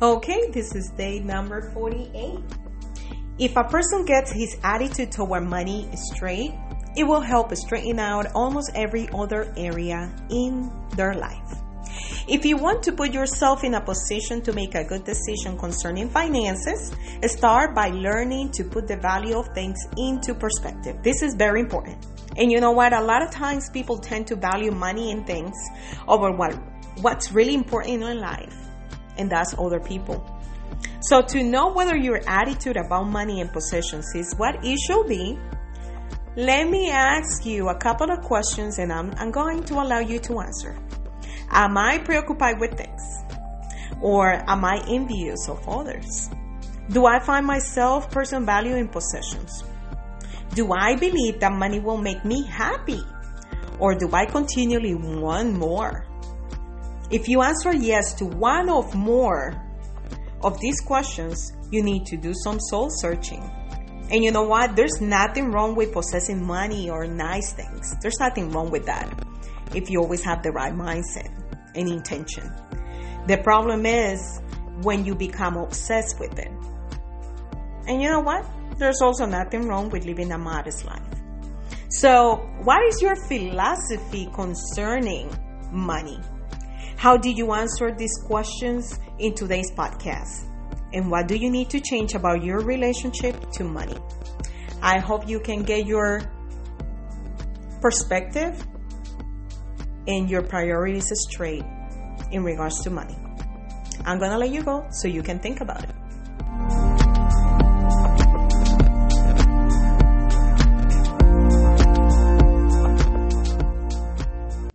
Okay, this is day number 48. If a person gets his attitude toward money straight, it will help straighten out almost every other area in their life. If you want to put yourself in a position to make a good decision concerning finances, start by learning to put the value of things into perspective. This is very important. And you know what? A lot of times people tend to value money and things over what what's really important in life and that's other people. So, to know whether your attitude about money and possessions is what it should be, let me ask you a couple of questions and I'm, I'm going to allow you to answer. Am I preoccupied with things? Or am I envious of others? Do I find myself person value in possessions? Do I believe that money will make me happy? Or do I continually want more? If you answer yes to one or more of these questions, you need to do some soul searching. And you know what? There's nothing wrong with possessing money or nice things. There's nothing wrong with that if you always have the right mindset and intention. The problem is when you become obsessed with it. And you know what? There's also nothing wrong with living a modest life. So, what is your philosophy concerning money? How did you answer these questions in today's podcast? And what do you need to change about your relationship to money? I hope you can get your perspective and your priorities straight in regards to money. I'm going to let you go so you can think about it.